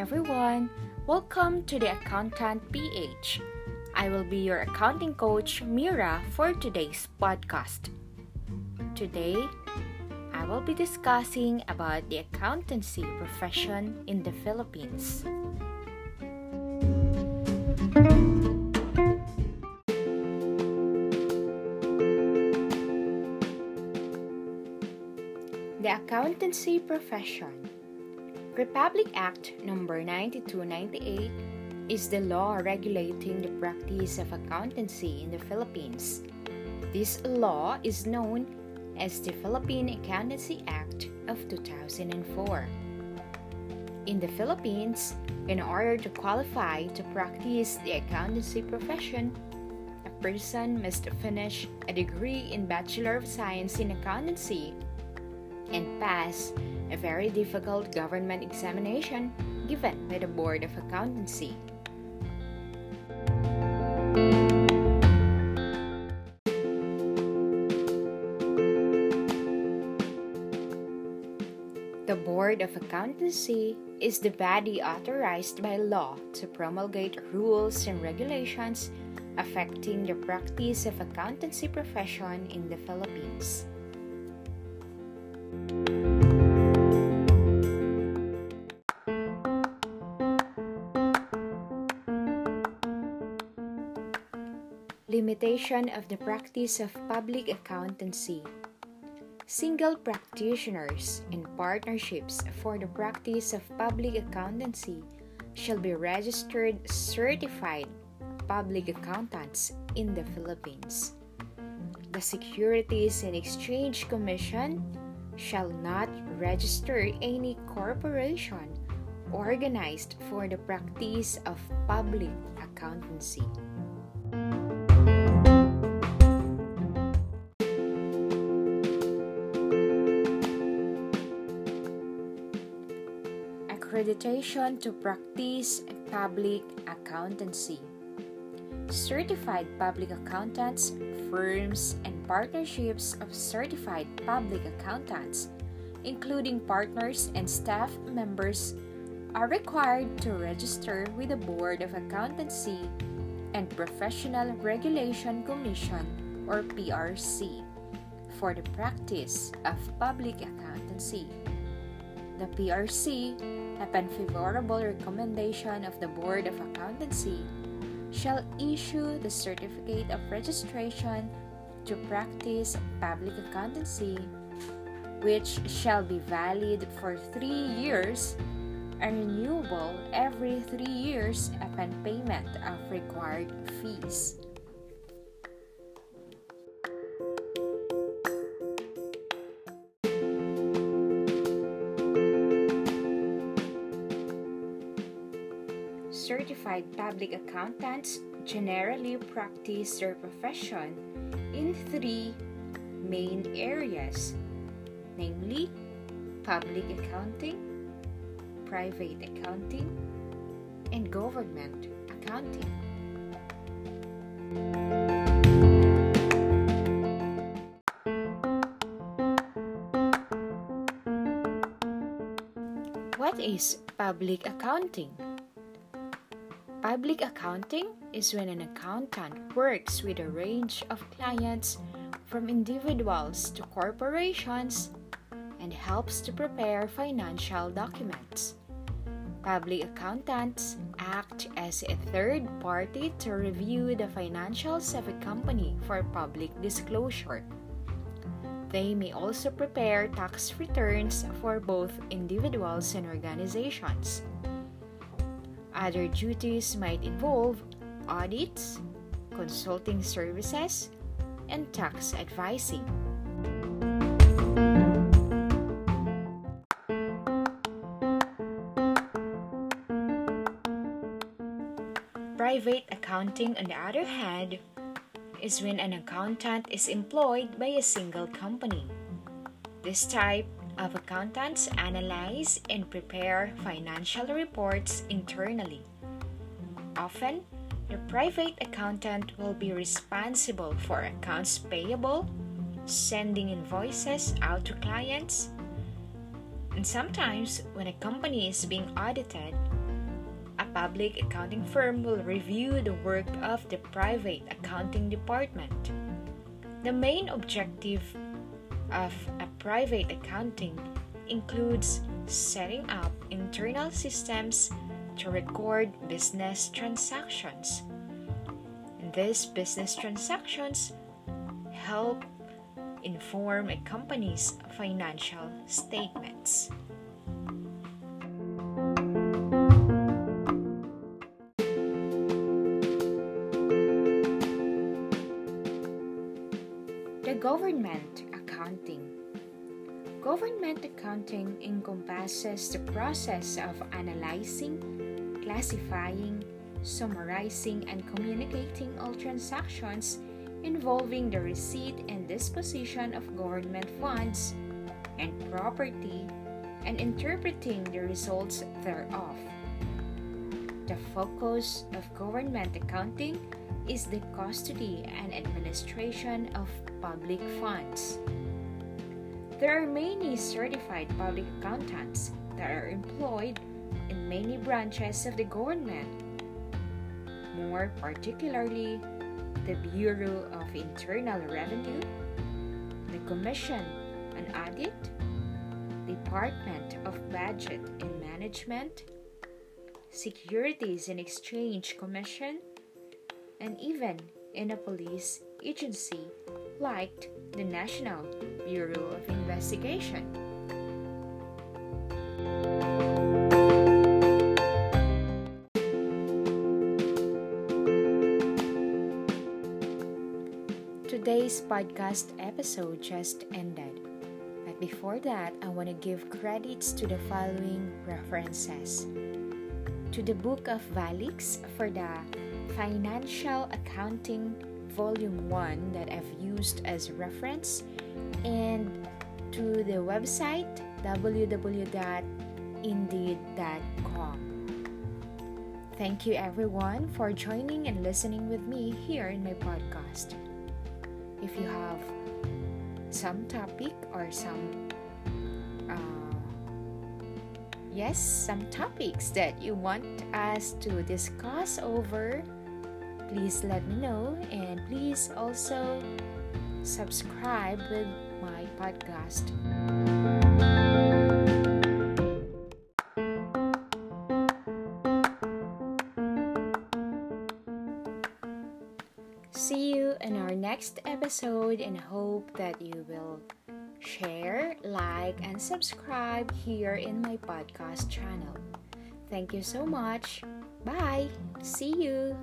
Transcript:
everyone. Welcome to the Accountant PH. I will be your accounting coach, Mira, for today's podcast. Today, I will be discussing about the accountancy profession in the Philippines. The accountancy profession. Republic Act number 9298 is the law regulating the practice of accountancy in the Philippines. This law is known as the Philippine Accountancy Act of 2004. In the Philippines, in order to qualify to practice the accountancy profession, a person must finish a degree in Bachelor of Science in Accountancy and pass a very difficult government examination given by the Board of Accountancy. The Board of Accountancy is the body authorized by law to promulgate rules and regulations affecting the practice of accountancy profession in the Philippines. Limitation of the practice of public accountancy. Single practitioners and partnerships for the practice of public accountancy shall be registered certified public accountants in the Philippines. The Securities and Exchange Commission shall not register any corporation organized for the practice of public accountancy. Accreditation to practice public accountancy. Certified public accountants, firms, and partnerships of certified public accountants, including partners and staff members, are required to register with the Board of Accountancy and Professional Regulation Commission or PRC for the practice of public accountancy. The PRC, upon favorable recommendation of the Board of Accountancy, shall issue the certificate of registration to practice public accountancy, which shall be valid for three years and renewable every three years upon payment of required fees. Certified public accountants generally practice their profession in three main areas namely, public accounting, private accounting, and government accounting. What is public accounting? Public accounting is when an accountant works with a range of clients from individuals to corporations and helps to prepare financial documents. Public accountants act as a third party to review the financials of a company for public disclosure. They may also prepare tax returns for both individuals and organizations. Other duties might involve audits, consulting services, and tax advising. Private accounting, on the other hand, is when an accountant is employed by a single company. This type of accountants analyze and prepare financial reports internally. Often, the private accountant will be responsible for accounts payable, sending invoices out to clients, and sometimes when a company is being audited, a public accounting firm will review the work of the private accounting department. The main objective of a private accounting includes setting up internal systems to record business transactions. These business transactions help inform a company's financial statements. The government accounting. Government accounting encompasses the process of analyzing, classifying, summarizing, and communicating all transactions involving the receipt and disposition of government funds and property and interpreting the results thereof. The focus of government accounting is the custody and administration of public funds. There are many certified public accountants that are employed in many branches of the government, more particularly the Bureau of Internal Revenue, the Commission on Audit, Department of Budget and Management, Securities and Exchange Commission, and even in a police agency like the National Bureau of Investigation. Today's podcast episode just ended. But before that, I want to give credits to the following references to the Book of Valix for the Financial Accounting Volume 1 that I've used as reference, and to the website www.indeed.com. Thank you everyone for joining and listening with me here in my podcast. If you have some topic or some uh, yes, some topics that you want us to discuss over, please let me know and please also subscribe with my podcast. See you in our next episode and hope that you will share, like, and subscribe here in my podcast channel. Thank you so much. Bye. See you.